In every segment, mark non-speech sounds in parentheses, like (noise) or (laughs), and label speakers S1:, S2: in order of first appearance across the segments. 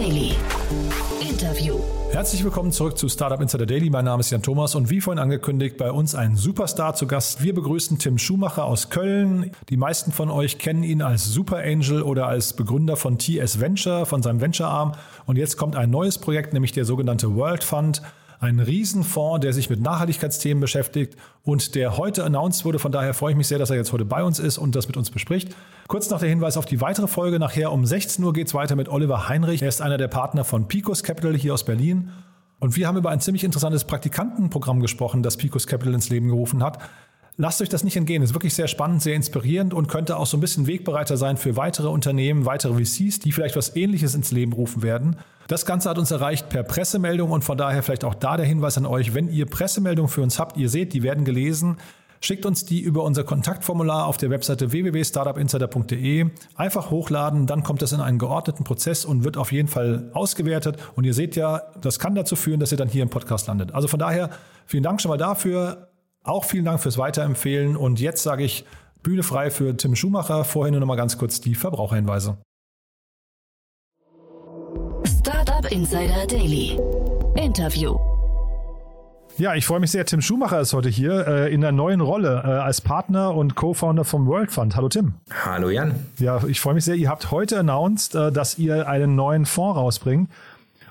S1: Daily. Interview.
S2: Herzlich willkommen zurück zu Startup Insider Daily. Mein Name ist Jan Thomas und wie vorhin angekündigt, bei uns ein Superstar zu Gast. Wir begrüßen Tim Schumacher aus Köln. Die meisten von euch kennen ihn als Super Angel oder als Begründer von TS Venture, von seinem Venture-Arm. Und jetzt kommt ein neues Projekt, nämlich der sogenannte World Fund ein Riesenfonds, der sich mit Nachhaltigkeitsthemen beschäftigt und der heute announced wurde. Von daher freue ich mich sehr, dass er jetzt heute bei uns ist und das mit uns bespricht. Kurz noch der Hinweis auf die weitere Folge. Nachher um 16 Uhr geht es weiter mit Oliver Heinrich. Er ist einer der Partner von Picos Capital hier aus Berlin. Und wir haben über ein ziemlich interessantes Praktikantenprogramm gesprochen, das Picos Capital ins Leben gerufen hat. Lasst euch das nicht entgehen. Es ist wirklich sehr spannend, sehr inspirierend und könnte auch so ein bisschen Wegbereiter sein für weitere Unternehmen, weitere VCs, die vielleicht was Ähnliches ins Leben rufen werden. Das Ganze hat uns erreicht per Pressemeldung und von daher vielleicht auch da der Hinweis an euch, wenn ihr Pressemeldungen für uns habt, ihr seht, die werden gelesen. Schickt uns die über unser Kontaktformular auf der Webseite www.startupinsider.de. Einfach hochladen, dann kommt das in einen geordneten Prozess und wird auf jeden Fall ausgewertet. Und ihr seht ja, das kann dazu führen, dass ihr dann hier im Podcast landet. Also von daher vielen Dank schon mal dafür. Auch vielen Dank fürs Weiterempfehlen. Und jetzt sage ich Bühne frei für Tim Schumacher. Vorhin nur noch mal ganz kurz die Verbraucherhinweise.
S1: Startup Insider Daily. Interview.
S2: Ja, ich freue mich sehr. Tim Schumacher ist heute hier äh, in der neuen Rolle äh, als Partner und Co-Founder vom World Fund. Hallo Tim.
S3: Hallo Jan.
S2: Ja, ich freue mich sehr. Ihr habt heute announced, äh, dass ihr einen neuen Fonds rausbringt.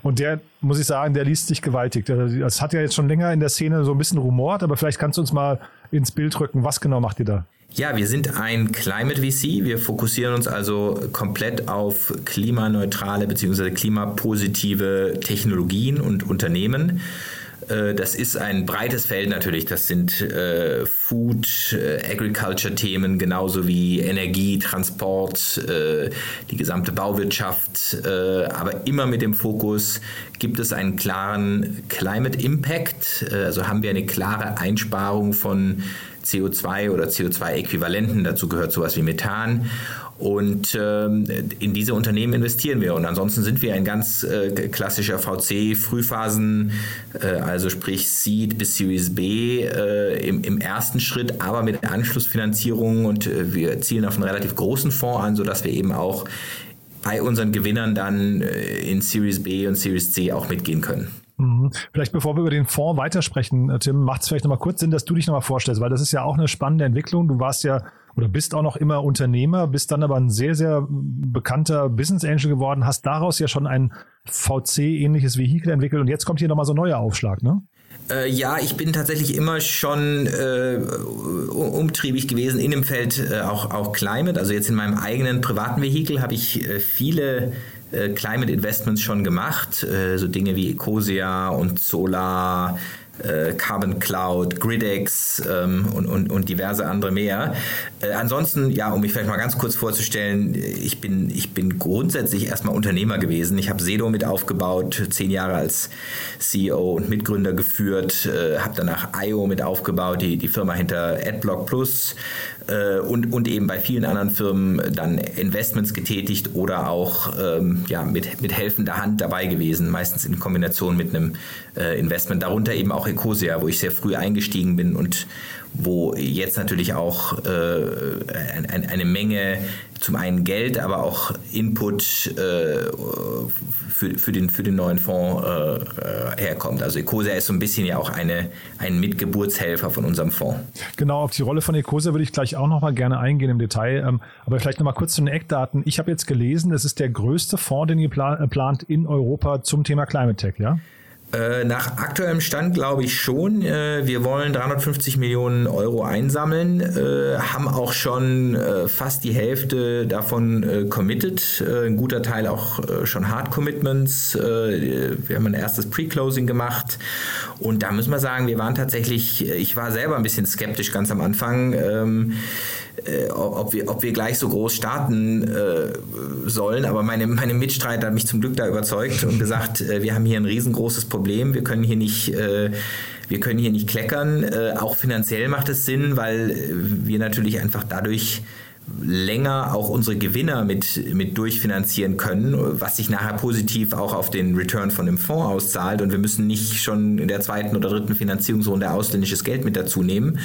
S2: Und der, muss ich sagen, der liest sich gewaltig. Das hat ja jetzt schon länger in der Szene so ein bisschen rumort, aber vielleicht kannst du uns mal ins Bild rücken. Was genau macht ihr da?
S3: Ja, wir sind ein Climate VC. Wir fokussieren uns also komplett auf klimaneutrale bzw. klimapositive Technologien und Unternehmen. Äh, das ist ein breites Feld natürlich. Das sind äh, Food, äh, Agriculture-Themen, genauso wie Energie, Transport, äh, die gesamte Bauwirtschaft. Äh, aber immer mit dem Fokus, gibt es einen klaren Climate Impact? Äh, also haben wir eine klare Einsparung von CO2 oder CO2-Äquivalenten. Dazu gehört sowas wie Methan. Und ähm, in diese Unternehmen investieren wir. Und ansonsten sind wir ein ganz äh, klassischer VC, Frühphasen, äh, also sprich Seed bis Series B äh, im, im, ersten Schritt, aber mit Anschlussfinanzierung. Und äh, wir zielen auf einen relativ großen Fonds an, sodass wir eben auch bei unseren Gewinnern dann äh, in Series B und Series C auch mitgehen können.
S2: Mhm. Vielleicht bevor wir über den Fonds weitersprechen, äh, Tim, macht es vielleicht nochmal kurz Sinn, dass du dich nochmal vorstellst, weil das ist ja auch eine spannende Entwicklung. Du warst ja oder bist auch noch immer Unternehmer, bist dann aber ein sehr, sehr bekannter Business Angel geworden, hast daraus ja schon ein VC-ähnliches Vehikel entwickelt und jetzt kommt hier nochmal so ein neuer Aufschlag, ne?
S3: Äh, ja, ich bin tatsächlich immer schon äh, umtriebig gewesen in dem Feld äh, auch, auch Climate. Also jetzt in meinem eigenen privaten Vehikel habe ich äh, viele äh, Climate Investments schon gemacht, äh, so Dinge wie Ecosia und Solar, äh, Carbon Cloud, Gridex ähm, und, und, und diverse andere mehr. Äh, ansonsten, ja, um mich vielleicht mal ganz kurz vorzustellen, ich bin, ich bin grundsätzlich erstmal Unternehmer gewesen. Ich habe Sedo mit aufgebaut, zehn Jahre als CEO und Mitgründer geführt, äh, habe danach IO mit aufgebaut, die, die Firma hinter AdBlock Plus äh, und, und eben bei vielen anderen Firmen dann Investments getätigt oder auch ähm, ja, mit, mit helfender Hand dabei gewesen, meistens in Kombination mit einem äh, Investment, darunter eben auch Ecosia, wo ich sehr früh eingestiegen bin und wo jetzt natürlich auch äh, ein, eine Menge zum einen Geld, aber auch Input äh, für, für, den, für den neuen Fonds äh, herkommt. Also Ecosia ist so ein bisschen ja auch eine, ein Mitgeburtshelfer von unserem Fonds.
S2: Genau, auf die Rolle von Ecosia würde ich gleich auch noch mal gerne eingehen im Detail. Ähm, aber vielleicht noch mal kurz zu den Eckdaten. Ich habe jetzt gelesen, es ist der größte Fonds, den ihr plant in Europa zum Thema Climate Tech, ja?
S3: Äh, nach aktuellem Stand glaube ich schon. Äh, wir wollen 350 Millionen Euro einsammeln, äh, haben auch schon fast die Hälfte davon committed. Ein guter Teil auch schon Hard Commitments. Wir haben ein erstes Pre-Closing gemacht und da müssen wir sagen, wir waren tatsächlich, ich war selber ein bisschen skeptisch ganz am Anfang. Ähm, äh, ob, wir, ob wir gleich so groß starten äh, sollen. Aber meine, meine Mitstreiter hat mich zum Glück da überzeugt und gesagt, äh, wir haben hier ein riesengroßes Problem. Wir können hier nicht, äh, wir können hier nicht kleckern. Äh, auch finanziell macht es Sinn, weil wir natürlich einfach dadurch länger auch unsere Gewinner mit, mit durchfinanzieren können, was sich nachher positiv auch auf den Return von dem Fonds auszahlt. Und wir müssen nicht schon in der zweiten oder dritten Finanzierungsrunde ausländisches Geld mit dazu nehmen.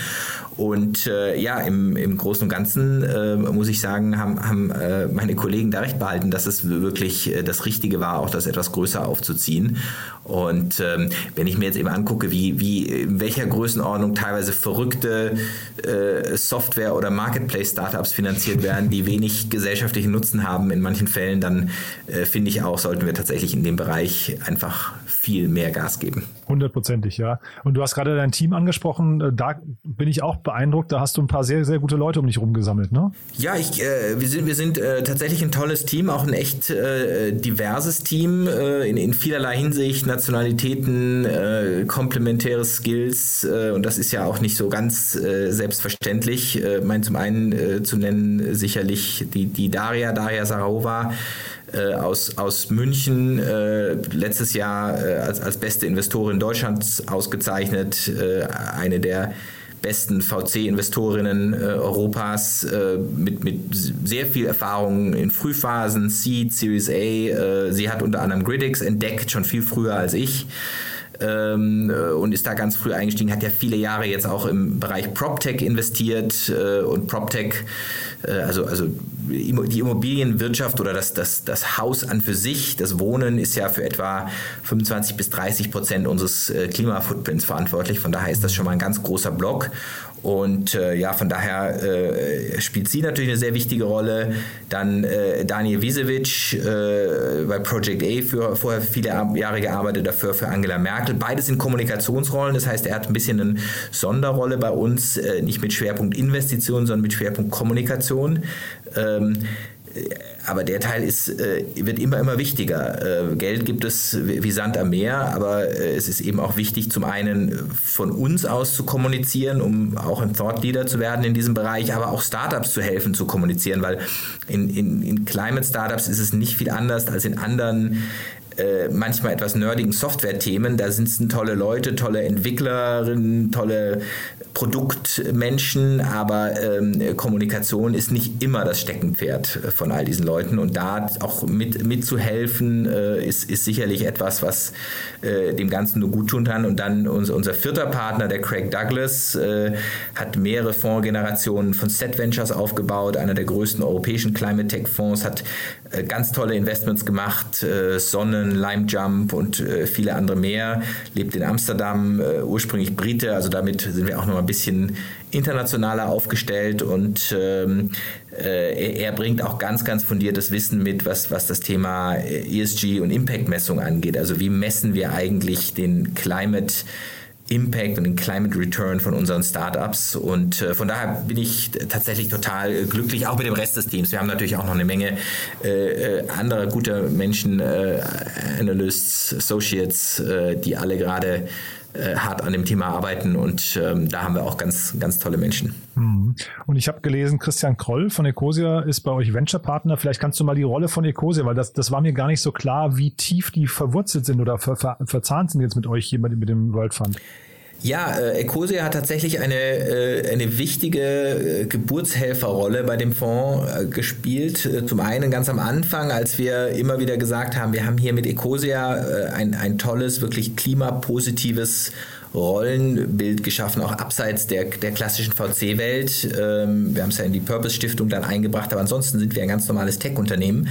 S3: Und äh, ja, im, im Großen und Ganzen äh, muss ich sagen, haben, haben äh, meine Kollegen da recht behalten, dass es wirklich äh, das Richtige war, auch das etwas größer aufzuziehen. Und ähm, wenn ich mir jetzt eben angucke, wie, wie in welcher Größenordnung teilweise verrückte äh, Software- oder Marketplace-Startups finanziert werden, die wenig gesellschaftlichen Nutzen haben in manchen Fällen, dann äh, finde ich auch, sollten wir tatsächlich in dem Bereich einfach viel mehr Gas geben.
S2: Hundertprozentig, ja. Und du hast gerade dein Team angesprochen, äh, da bin ich auch beeindruckt, da hast du ein paar sehr, sehr gute Leute um dich rumgesammelt, ne?
S3: Ja, ich, äh, wir sind, wir sind äh, tatsächlich ein tolles Team, auch ein echt äh, diverses Team äh, in, in vielerlei Hinsicht, Nationalitäten, äh, komplementäre Skills und das ist ja auch nicht so ganz selbstverständlich. Mein zum einen zu nennen sicherlich die, die Daria, Daria Sarahova, äh, aus, aus München, äh, letztes Jahr äh, als, als beste Investorin Deutschlands ausgezeichnet, äh, eine der besten VC-Investorinnen äh, Europas äh, mit, mit sehr viel Erfahrung in Frühphasen, Seed, Series A. sie hat unter anderem Gridix entdeckt, schon viel früher als ich ähm, und ist da ganz früh eingestiegen, hat ja viele Jahre jetzt auch im Bereich PropTech investiert äh, und PropTech, also, also die Immobilienwirtschaft oder das, das, das Haus an für sich, das Wohnen ist ja für etwa 25 bis 30 Prozent unseres äh, Klimafootprints verantwortlich. Von daher ist das schon mal ein ganz großer Block. Und äh, ja, von daher äh, spielt sie natürlich eine sehr wichtige Rolle. Dann äh, Daniel Wiesewitsch äh, bei Project A für, vorher viele Jahre gearbeitet, dafür für Angela Merkel. Beides sind Kommunikationsrollen, das heißt, er hat ein bisschen eine Sonderrolle bei uns, äh, nicht mit Schwerpunkt Investitionen, sondern mit Schwerpunkt Kommunikation. Ähm, aber der Teil ist, äh, wird immer, immer wichtiger. Äh, Geld gibt es wie Sand am Meer, aber äh, es ist eben auch wichtig, zum einen von uns aus zu kommunizieren, um auch ein Thought Leader zu werden in diesem Bereich, aber auch Startups zu helfen zu kommunizieren, weil in, in, in Climate Startups ist es nicht viel anders als in anderen äh, manchmal etwas nerdigen Software-Themen. Da sind tolle Leute, tolle Entwicklerinnen, tolle Produktmenschen, aber ähm, Kommunikation ist nicht immer das Steckenpferd von all diesen Leuten. Und da auch mit, mitzuhelfen, äh, ist, ist sicherlich etwas, was äh, dem Ganzen nur gut tun kann. Und dann unser, unser vierter Partner, der Craig Douglas, äh, hat mehrere Fondsgenerationen von Set Ventures aufgebaut, einer der größten europäischen Climate Tech Fonds, hat äh, ganz tolle Investments gemacht, äh, Sonnen, Lime Jump und äh, viele andere mehr, lebt in Amsterdam, ursprünglich Brite, also damit sind wir auch noch ein bisschen internationaler aufgestellt und ähm, äh, er bringt auch ganz, ganz fundiertes Wissen mit, was, was das Thema ESG und Impact-Messung angeht. Also wie messen wir eigentlich den Climate Impact und den Climate Return von unseren Startups. Und äh, von daher bin ich tatsächlich total äh, glücklich, auch mit dem Rest des Teams. Wir haben natürlich auch noch eine Menge äh, äh anderer guter Menschen, äh, Analysts, Associates, äh, die alle gerade hart an dem Thema arbeiten und ähm, da haben wir auch ganz, ganz tolle Menschen.
S2: Mhm. Und ich habe gelesen, Christian Kroll von Ecosia ist bei euch Venture-Partner. Vielleicht kannst du mal die Rolle von Ecosia, weil das, das war mir gar nicht so klar, wie tief die verwurzelt sind oder ver, ver, verzahnt sind jetzt mit euch hier mit dem World Fund.
S3: Ja, äh, Ecosia hat tatsächlich eine, äh, eine wichtige äh, Geburtshelferrolle bei dem Fonds äh, gespielt. Äh, zum einen ganz am Anfang, als wir immer wieder gesagt haben, wir haben hier mit Ecosia äh, ein, ein tolles, wirklich klimapositives Rollenbild geschaffen, auch abseits der, der klassischen VC-Welt. Ähm, wir haben es ja in die Purpose-Stiftung dann eingebracht, aber ansonsten sind wir ein ganz normales Tech-Unternehmen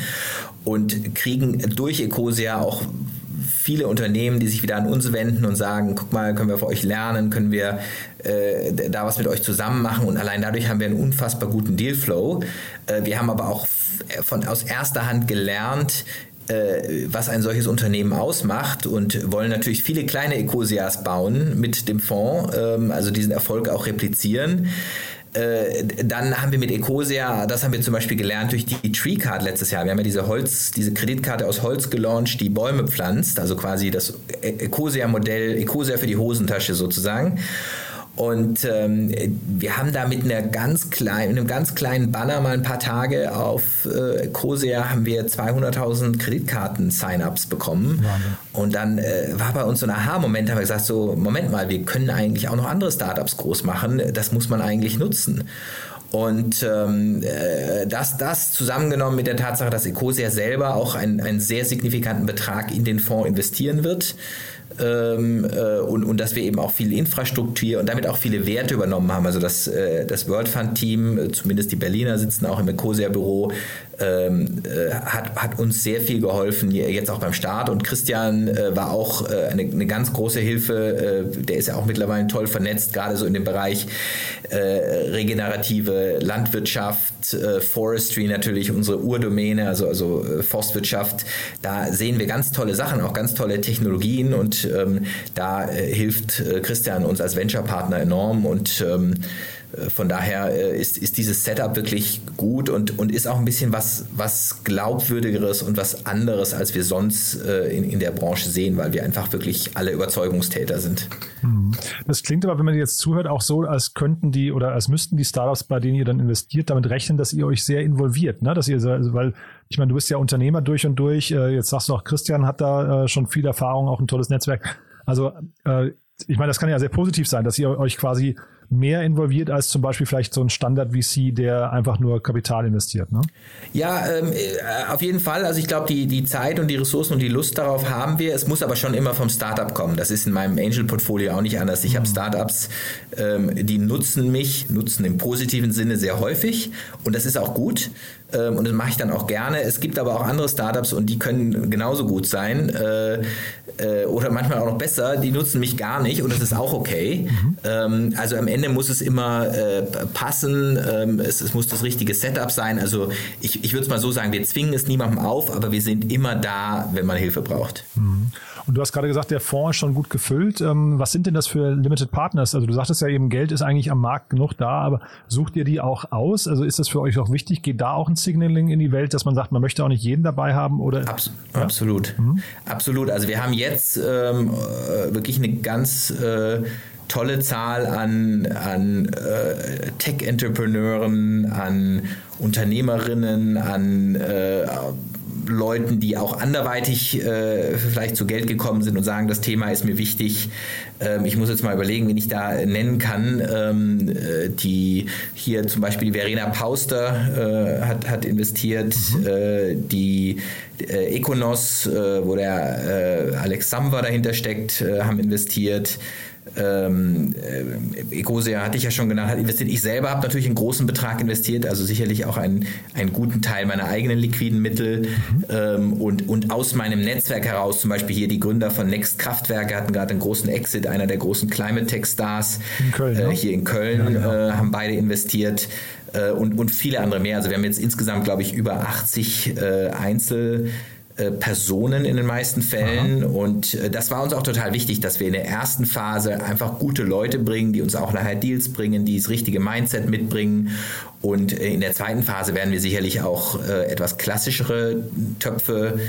S3: und kriegen durch Ecosia auch viele Unternehmen, die sich wieder an uns wenden und sagen, guck mal, können wir von euch lernen, können wir äh, da was mit euch zusammen machen und allein dadurch haben wir einen unfassbar guten Dealflow. Äh, wir haben aber auch von, aus erster Hand gelernt, äh, was ein solches Unternehmen ausmacht und wollen natürlich viele kleine Ecosias bauen mit dem Fonds, ähm, also diesen Erfolg auch replizieren. Äh, dann haben wir mit Ecosia, das haben wir zum Beispiel gelernt durch die Tree Card letztes Jahr. Wir haben ja diese Holz, diese Kreditkarte aus Holz gelauncht, die Bäume pflanzt, also quasi das Ecosia-Modell, Ecosia für die Hosentasche sozusagen. Und ähm, wir haben da mit einer ganz kleinen, einem ganz kleinen Banner mal ein paar Tage auf äh, Cosea haben wir 200.000 Kreditkarten-Sign-ups bekommen. Wahnsinn. Und dann äh, war bei uns so ein Aha-Moment, haben wir gesagt, so, Moment mal, wir können eigentlich auch noch andere Startups groß machen, das muss man eigentlich nutzen. Und ähm, äh, das, das zusammengenommen mit der Tatsache, dass Ecosia selber auch einen, einen sehr signifikanten Betrag in den Fonds investieren wird, ähm, äh, und, und dass wir eben auch viel Infrastruktur und damit auch viele Werte übernommen haben. Also das, äh, das World Fund Team, äh, zumindest die Berliner sitzen auch im Ecosia Büro, ähm, äh, hat, hat uns sehr viel geholfen, jetzt auch beim Start. Und Christian äh, war auch äh, eine, eine, ganz große Hilfe. Äh, der ist ja auch mittlerweile toll vernetzt, gerade so in dem Bereich äh, regenerative Landwirtschaft, äh, Forestry natürlich, unsere Urdomäne, also, also Forstwirtschaft. Da sehen wir ganz tolle Sachen, auch ganz tolle Technologien und ähm, da hilft Christian uns als Venture-Partner enorm und ähm, äh, von daher äh, ist, ist dieses Setup wirklich gut und, und ist auch ein bisschen was, was glaubwürdigeres und was anderes, als wir sonst äh, in, in der Branche sehen, weil wir einfach wirklich alle Überzeugungstäter sind.
S2: Hm. Das klingt aber, wenn man jetzt zuhört, auch so, als könnten die oder als müssten die Startups, bei denen ihr dann investiert, damit rechnen, dass ihr euch sehr involviert, ne? Dass ihr, also, weil ich meine, du bist ja Unternehmer durch und durch. Jetzt sagst du auch, Christian hat da schon viel Erfahrung, auch ein tolles Netzwerk. Also ich meine, das kann ja sehr positiv sein, dass ihr euch quasi mehr involviert als zum Beispiel vielleicht so ein Standard-VC, der einfach nur Kapital investiert. Ne?
S3: Ja, ähm, äh, auf jeden Fall. Also ich glaube, die, die Zeit und die Ressourcen und die Lust darauf haben wir. Es muss aber schon immer vom Startup kommen. Das ist in meinem Angel-Portfolio auch nicht anders. Ich mhm. habe Startups, ähm, die nutzen mich, nutzen im positiven Sinne sehr häufig und das ist auch gut ähm, und das mache ich dann auch gerne. Es gibt aber auch andere Startups und die können genauso gut sein äh, äh, oder manchmal auch noch besser. Die nutzen mich gar nicht und das ist auch okay. Mhm. Ähm, also am Ende muss es immer äh, passen. Ähm, es, es, muss das richtige Setup sein. Also ich, ich würde es mal so sagen, wir zwingen es niemandem auf, aber wir sind immer da, wenn man Hilfe braucht.
S2: Mhm. Und du hast gerade gesagt, der Fonds ist schon gut gefüllt. Ähm, was sind denn das für Limited Partners? Also du sagtest ja eben, Geld ist eigentlich am Markt genug da, aber sucht ihr die auch aus? Also ist das für euch auch wichtig? Geht da auch ein Signaling in die Welt, dass man sagt, man möchte auch nicht jeden dabei haben? Oder?
S3: Abs ja? Absolut. Mhm. Absolut. Also wir haben jetzt ähm, äh, wirklich eine ganz äh, tolle Zahl an, an äh, Tech-Entrepreneuren, an Unternehmerinnen, an äh, Leuten, die auch anderweitig äh, vielleicht zu Geld gekommen sind und sagen, das Thema ist mir wichtig. Ähm, ich muss jetzt mal überlegen, wen ich da nennen kann. Ähm, äh, die hier zum Beispiel die Verena Pauster äh, hat, hat investiert, mhm. Äh, die äh, Econos, äh, wo der Alex Samwer dahinter steckt, haben investiert ähm, äh, Ecosia hatte ich ja schon genannt, hat investiert. Ich selber habe natürlich einen großen Betrag investiert, also sicherlich auch einen, einen guten Teil meiner eigenen liquiden Mittel. Mhm. Ähm, und, und aus meinem Netzwerk heraus, zum Beispiel hier die Gründer von Next Kraftwerke hatten gerade einen großen Exit, einer der großen Climate Tech Stars in Köln, äh, hier in Köln, ja, genau. äh, haben beide investiert. Äh, und, und viele andere mehr. Also wir haben jetzt insgesamt, glaube ich, über 80 äh, Einzel- Personen in den meisten Fällen. Aha. Und äh, das war uns auch total wichtig, dass wir in der ersten Phase einfach gute Leute bringen, die uns auch nachher Deals bringen, die das richtige Mindset mitbringen. Und äh, in der zweiten Phase werden wir sicherlich auch etwas klassischere Töpfe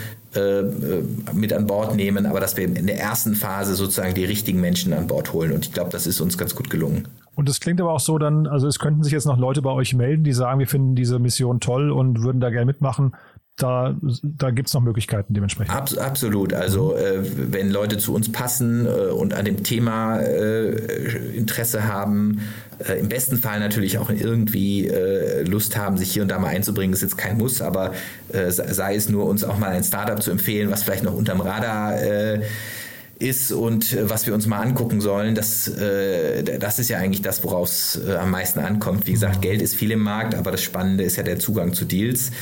S3: mit an Bord nehmen, aber dass wir in der ersten Phase sozusagen die richtigen Menschen an Bord holen. Und ich glaube, das ist uns ganz gut gelungen.
S2: Und es klingt aber auch so dann, also es könnten sich jetzt noch Leute bei euch melden, die sagen, wir finden diese Mission toll und würden da gerne mitmachen da, da gibt es noch Möglichkeiten dementsprechend.
S3: Abs absolut. Also äh, wenn Leute zu uns passen äh, und an dem Thema äh, Interesse haben, äh, im besten Fall natürlich auch irgendwie äh, Lust haben, sich hier und da mal einzubringen, ist jetzt kein Muss, aber äh, sei es nur uns auch mal ein Startup zu empfehlen, was vielleicht noch unterm Radar ist und was wir uns mal angucken sollen, das, das ist ja eigentlich das, worauf es am meisten ankommt. Wie gesagt, Geld ist viel im Markt, aber das Spannende ist ja der Zugang zu Deals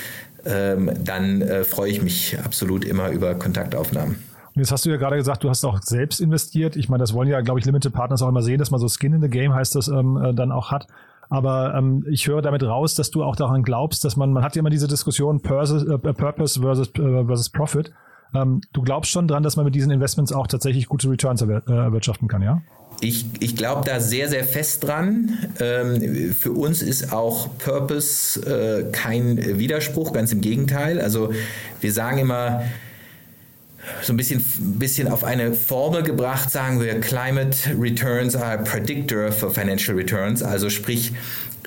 S3: dann äh, freue ich mich absolut immer über Kontaktaufnahmen.
S2: Und jetzt hast du ja gerade gesagt, du hast auch selbst investiert. Ich meine, das wollen ja, glaube ich, Limited Partners auch immer sehen, dass man so Skin in the Game heißt das ähm, äh, dann auch hat. Aber ähm, ich höre damit raus, dass du auch daran glaubst, dass man, man hat ja immer diese Diskussion Purpose, äh, Purpose versus, versus Profit. Ähm, du glaubst schon dran, dass man mit diesen Investments auch tatsächlich gute Returns erwirtschaften kann, ja?
S3: Ich, ich glaube da sehr, sehr fest dran. Ähm, für uns ist auch Purpose äh, kein Widerspruch, ganz im Gegenteil. Also wir sagen immer, so ein bisschen, bisschen auf eine Formel gebracht, sagen wir, Climate Returns are a predictor for financial returns. Also sprich,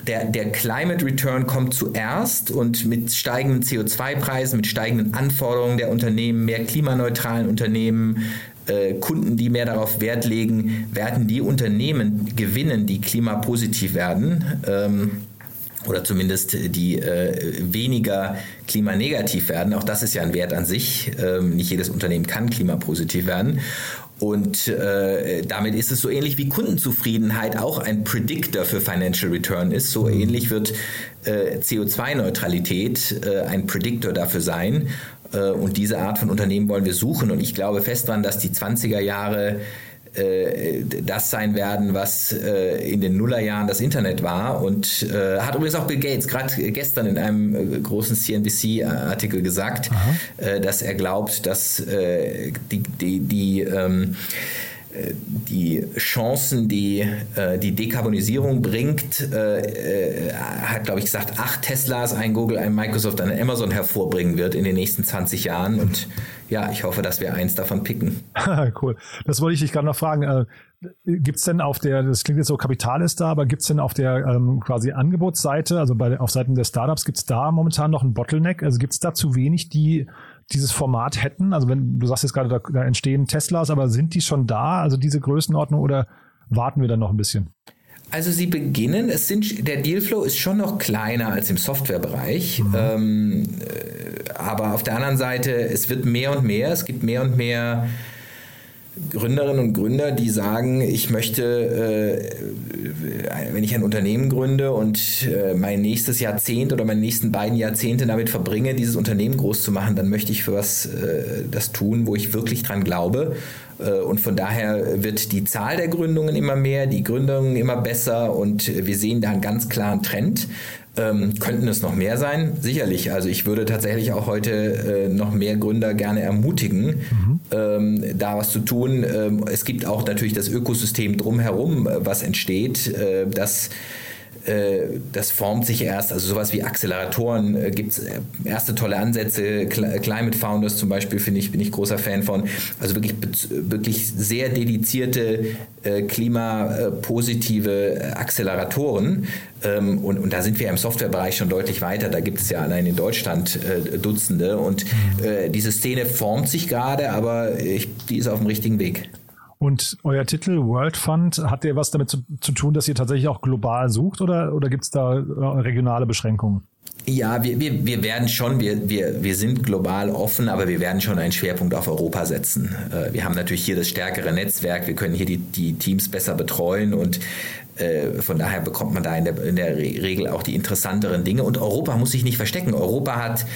S3: der, der Climate Return kommt zuerst und mit steigenden CO2-Preisen, mit steigenden Anforderungen der Unternehmen, mehr klimaneutralen Unternehmen, äh, Kunden, die mehr darauf Wert legen, werden die Unternehmen gewinnen, die klimapositiv werden. Ähm, oder zumindest die äh, weniger klimanegativ werden. Auch das ist ja ein Wert an sich. Ähm, nicht jedes Unternehmen kann klimapositiv werden. Und äh, damit ist es so ähnlich wie Kundenzufriedenheit auch ein Predictor für Financial Return ist. So ähnlich wird äh, CO2-Neutralität äh, ein Predictor dafür sein. Äh, und diese Art von Unternehmen wollen wir suchen. Und ich glaube fest daran, dass die 20er Jahre äh, das sein werden, was äh, in den Nullerjahren das Internet war. Und äh, hat übrigens auch Bill Gates gerade gestern in einem großen CNBC-Artikel gesagt, Aha. dass er glaubt, dass die, die, die ähm, die Chancen, die die Dekarbonisierung bringt, hat, glaube ich, gesagt, acht Teslas, ein Google, ein Microsoft, ein Amazon hervorbringen wird in den nächsten 20 Jahren. Und ja, ich hoffe, dass wir eins davon picken. (laughs)
S2: cool. Das wollte ich dich gerade noch fragen. Äh, gibt es denn auf der, das klingt jetzt so, Kapital ist da, aber gibt es denn auf der ähm, quasi Angebotsseite, also bei, auf Seiten der Startups, gibt es da momentan noch einen Bottleneck? Also gibt es da zu wenig, die dieses Format hätten? Also wenn du sagst jetzt gerade, da, da entstehen Teslas, aber sind die schon da, also diese Größenordnung, oder warten wir dann noch ein bisschen?
S3: Also sie beginnen, es sind, der Dealflow ist schon noch kleiner als im Softwarebereich, mhm. ähm, äh, aber auf der anderen Seite, es wird mehr und mehr, es gibt mehr und mehr Gründerinnen und Gründer, die sagen, ich möchte, äh, wenn ich ein Unternehmen gründe und äh, mein nächstes Jahrzehnt oder meine nächsten beiden Jahrzehnte damit verbringe, dieses Unternehmen groß zu machen, dann möchte ich für was äh, das tun, wo ich wirklich dran glaube. Äh, und von daher wird die Zahl der Gründungen immer mehr, die Gründungen immer besser und wir sehen da einen ganz klaren Trend. Ähm, könnten es noch mehr sein? Sicherlich. Also ich würde tatsächlich auch heute äh, noch mehr Gründer gerne ermutigen, mhm. ähm, da was zu tun. Ähm, es gibt auch natürlich das Ökosystem drumherum, äh, was entsteht, äh, das das formt sich erst, also sowas wie Acceleratoren äh, gibt es äh, erste tolle Ansätze, Climate Founders zum Beispiel finde ich, bin ich großer Fan von, also wirklich, wirklich sehr dedizierte klimapositive Acceleratoren. Ähm, und, und da sind wir im Softwarebereich schon deutlich weiter, da gibt es ja allein in Deutschland Dutzende. Und diese Szene formt sich gerade, aber ich, die ist auf dem richtigen Weg.
S2: Und euer Titel World Fund, hat der was damit zu, zu tun, dass ihr tatsächlich auch global sucht oder, oder gibt es da äh, regionale Beschränkungen?
S3: Ja, wir, wir, wir werden schon, wir, wir, wir sind global offen, aber wir werden schon einen Schwerpunkt auf Europa setzen. Äh, wir haben natürlich hier das stärkere Netzwerk, wir können hier die, die Teams besser betreuen und äh, von daher bekommt man da in der, in der Regel auch die interessanteren Dinge. Und Europa muss sich nicht verstecken. Europa hat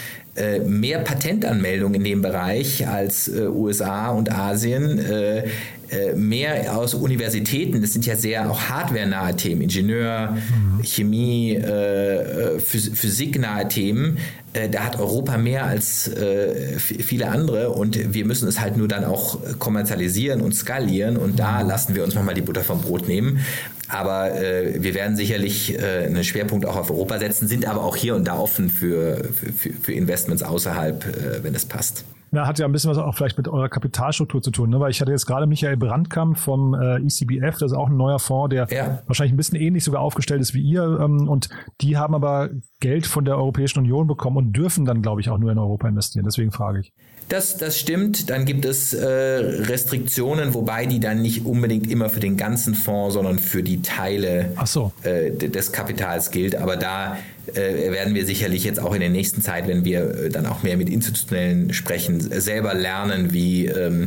S3: mehr Patentanmeldungen in dem Bereich als USA und Asien. Äh, mehr aus Universitäten, das sind ja sehr auch hardware-nahe Themen, Ingenieur, mhm. Chemie, äh, Physik-nahe Themen. Da hat Europa mehr als viele andere und wir müssen es halt nur dann auch kommerzialisieren und skalieren und da mhm. lassen wir uns nochmal die Butter vom Brot nehmen. Aber äh, wir werden sicherlich äh, einen Schwerpunkt auch auf Europa setzen, sind aber auch hier und da offen für, für, für Investments außerhalb, äh, wenn es passt.
S2: Ja, hat ja ein bisschen was auch vielleicht mit eurer Kapitalstruktur zu tun, ne? weil ich hatte jetzt gerade Michael Brandkamp vom äh, ECBF, das ist auch ein neuer Fonds, der ja. wahrscheinlich ein bisschen ähnlich sogar aufgestellt ist wie ihr ähm, und die haben aber Geld von der Europäischen Union bekommen und dürfen dann, glaube ich, auch nur in Europa investieren. Deswegen frage ich.
S3: Das, das stimmt. Dann gibt es äh, Restriktionen, wobei die dann nicht unbedingt immer für den ganzen Fonds, sondern für die Teile so. äh, des Kapitals gilt. Aber da äh, werden wir sicherlich jetzt auch in der nächsten Zeit, wenn wir äh, dann auch mehr mit Institutionellen sprechen, selber lernen, wie ähm,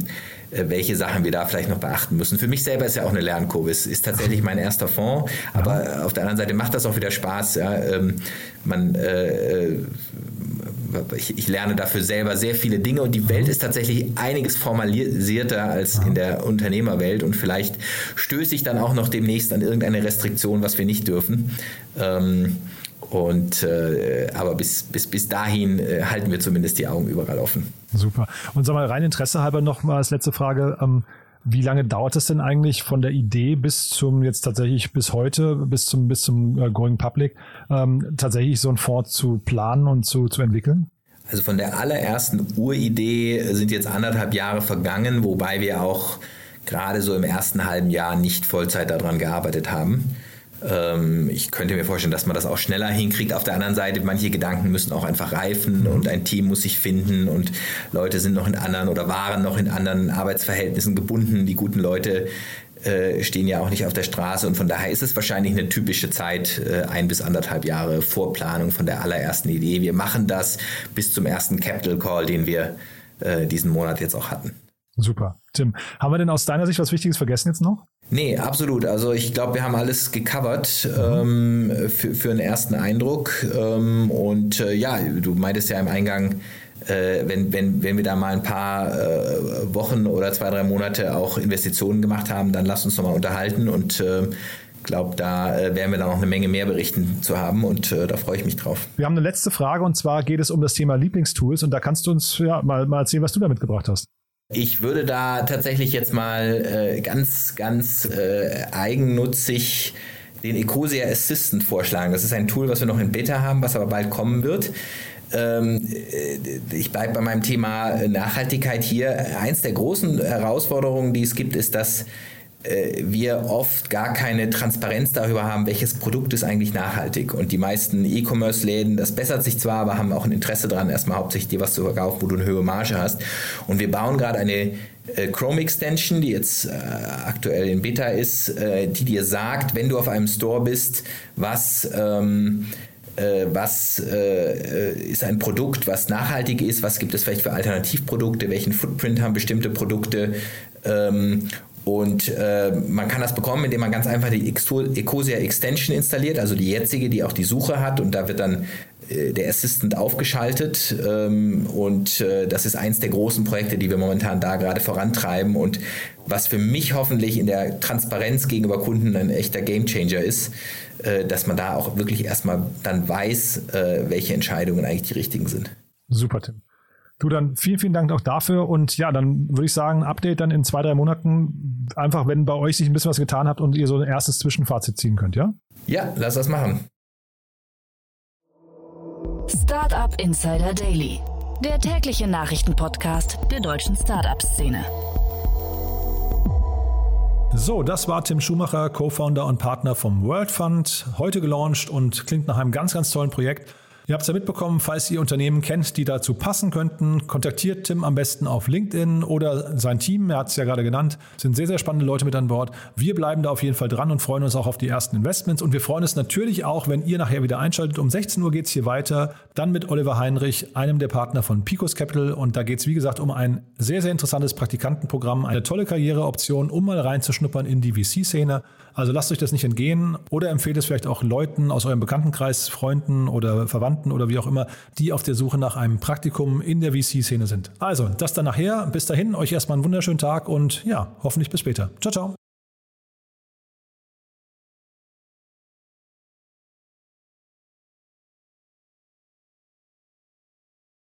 S3: äh, welche Sachen wir da vielleicht noch beachten müssen. Für mich selber ist ja auch eine Lernkurve. Es ist tatsächlich mein erster Fonds, aber auf der anderen Seite macht das auch wieder Spaß. Ja. Ähm, man äh, ich, ich, lerne dafür selber sehr viele Dinge und die Welt ist tatsächlich einiges formalisierter als in der Unternehmerwelt und vielleicht stöße ich dann auch noch demnächst an irgendeine Restriktion, was wir nicht dürfen. Ähm, und äh, aber bis, bis, bis dahin äh, halten wir zumindest die Augen überall offen.
S2: Super. Und sag mal, rein Interesse halber noch mal als letzte Frage. Ähm, wie lange dauert es denn eigentlich von der Idee bis zum jetzt tatsächlich bis heute, bis zum, bis zum äh, Going Public, ähm, tatsächlich so ein Fonds zu planen und zu, zu entwickeln?
S3: Also von der allerersten Uridee sind jetzt anderthalb Jahre vergangen, wobei wir auch gerade so im ersten halben Jahr nicht Vollzeit daran gearbeitet haben. Ähm, ich könnte mir vorstellen, dass man das auch schneller hinkriegt. Auf der anderen Seite, manche Gedanken müssen auch einfach reifen mhm. und ein Team muss sich finden und Leute sind noch in anderen oder waren noch in anderen Arbeitsverhältnissen gebunden. Die guten Leute äh, stehen ja auch nicht auf der Straße und von daher ist es wahrscheinlich eine typische Zeit, äh, ein bis anderthalb Jahre Vorplanung von der allerersten Idee. Wir machen das bis zum ersten Capital Call, den wir äh, diesen Monat jetzt auch hatten.
S2: Super. Tim, haben wir denn aus deiner Sicht was Wichtiges vergessen jetzt noch?
S3: Nee, absolut. Also ich glaube, wir haben alles gecovert mhm. ähm, für, für einen ersten Eindruck. Ähm, und äh, ja, du meintest ja im Eingang, äh, wenn, wenn, wenn wir da mal ein paar äh, Wochen oder zwei, drei Monate auch Investitionen gemacht haben, dann lass uns nochmal unterhalten und äh, glaube, da äh, werden wir dann noch eine Menge mehr berichten zu haben und äh, da freue ich mich drauf.
S2: Wir haben eine letzte Frage und zwar geht es um das Thema Lieblingstools und da kannst du uns ja mal, mal erzählen, was du da mitgebracht hast.
S3: Ich würde da tatsächlich jetzt mal äh, ganz, ganz äh, eigennutzig den Ecosia Assistant vorschlagen. Das ist ein Tool, was wir noch in Beta haben, was aber bald kommen wird. Ähm, äh, ich bleibe bei meinem Thema Nachhaltigkeit hier. Eins der großen Herausforderungen, die es gibt, ist, dass wir oft gar keine Transparenz darüber haben, welches Produkt ist eigentlich nachhaltig. Und die meisten E-Commerce-Läden, das bessert sich zwar, aber haben auch ein Interesse daran, erstmal hauptsächlich dir was zu verkaufen, wo du eine höhere Marge hast. Und wir bauen gerade eine äh, Chrome Extension, die jetzt äh, aktuell in Beta ist, äh, die dir sagt, wenn du auf einem Store bist, was ähm, äh, was äh, ist ein Produkt, was nachhaltig ist, was gibt es vielleicht für Alternativprodukte, welchen Footprint haben bestimmte Produkte ähm, und äh, man kann das bekommen, indem man ganz einfach die Ecosia Extension installiert, also die jetzige, die auch die Suche hat. Und da wird dann äh, der Assistant aufgeschaltet. Ähm, und äh, das ist eins der großen Projekte, die wir momentan da gerade vorantreiben. Und was für mich hoffentlich in der Transparenz gegenüber Kunden ein echter Gamechanger ist, äh, dass man da auch wirklich erstmal dann weiß, äh, welche Entscheidungen eigentlich die richtigen sind.
S2: Super, Tim. Du dann vielen, vielen Dank auch dafür und ja, dann würde ich sagen, Update dann in zwei, drei Monaten, einfach wenn bei euch sich ein bisschen was getan habt und ihr so ein erstes Zwischenfazit ziehen könnt, ja?
S3: Ja, lass das machen.
S1: Startup Insider Daily, der tägliche Nachrichtenpodcast der deutschen Startup-Szene.
S2: So, das war Tim Schumacher, Co-Founder und Partner vom World Fund, heute gelauncht und klingt nach einem ganz, ganz tollen Projekt. Ihr habt es ja mitbekommen, falls ihr Unternehmen kennt, die dazu passen könnten, kontaktiert Tim am besten auf LinkedIn oder sein Team, er hat es ja gerade genannt, sind sehr, sehr spannende Leute mit an Bord. Wir bleiben da auf jeden Fall dran und freuen uns auch auf die ersten Investments und wir freuen uns natürlich auch, wenn ihr nachher wieder einschaltet. Um 16 Uhr geht es hier weiter, dann mit Oliver Heinrich, einem der Partner von Picos Capital und da geht es wie gesagt um ein sehr, sehr interessantes Praktikantenprogramm, eine tolle Karriereoption, um mal reinzuschnuppern in die VC-Szene. Also lasst euch das nicht entgehen oder empfehlt es vielleicht auch Leuten aus eurem Bekanntenkreis, Freunden oder Verwandten oder wie auch immer, die auf der Suche nach einem Praktikum in der VC-Szene sind. Also, das dann nachher. Bis dahin, euch erstmal einen wunderschönen Tag und ja, hoffentlich bis später. Ciao, ciao.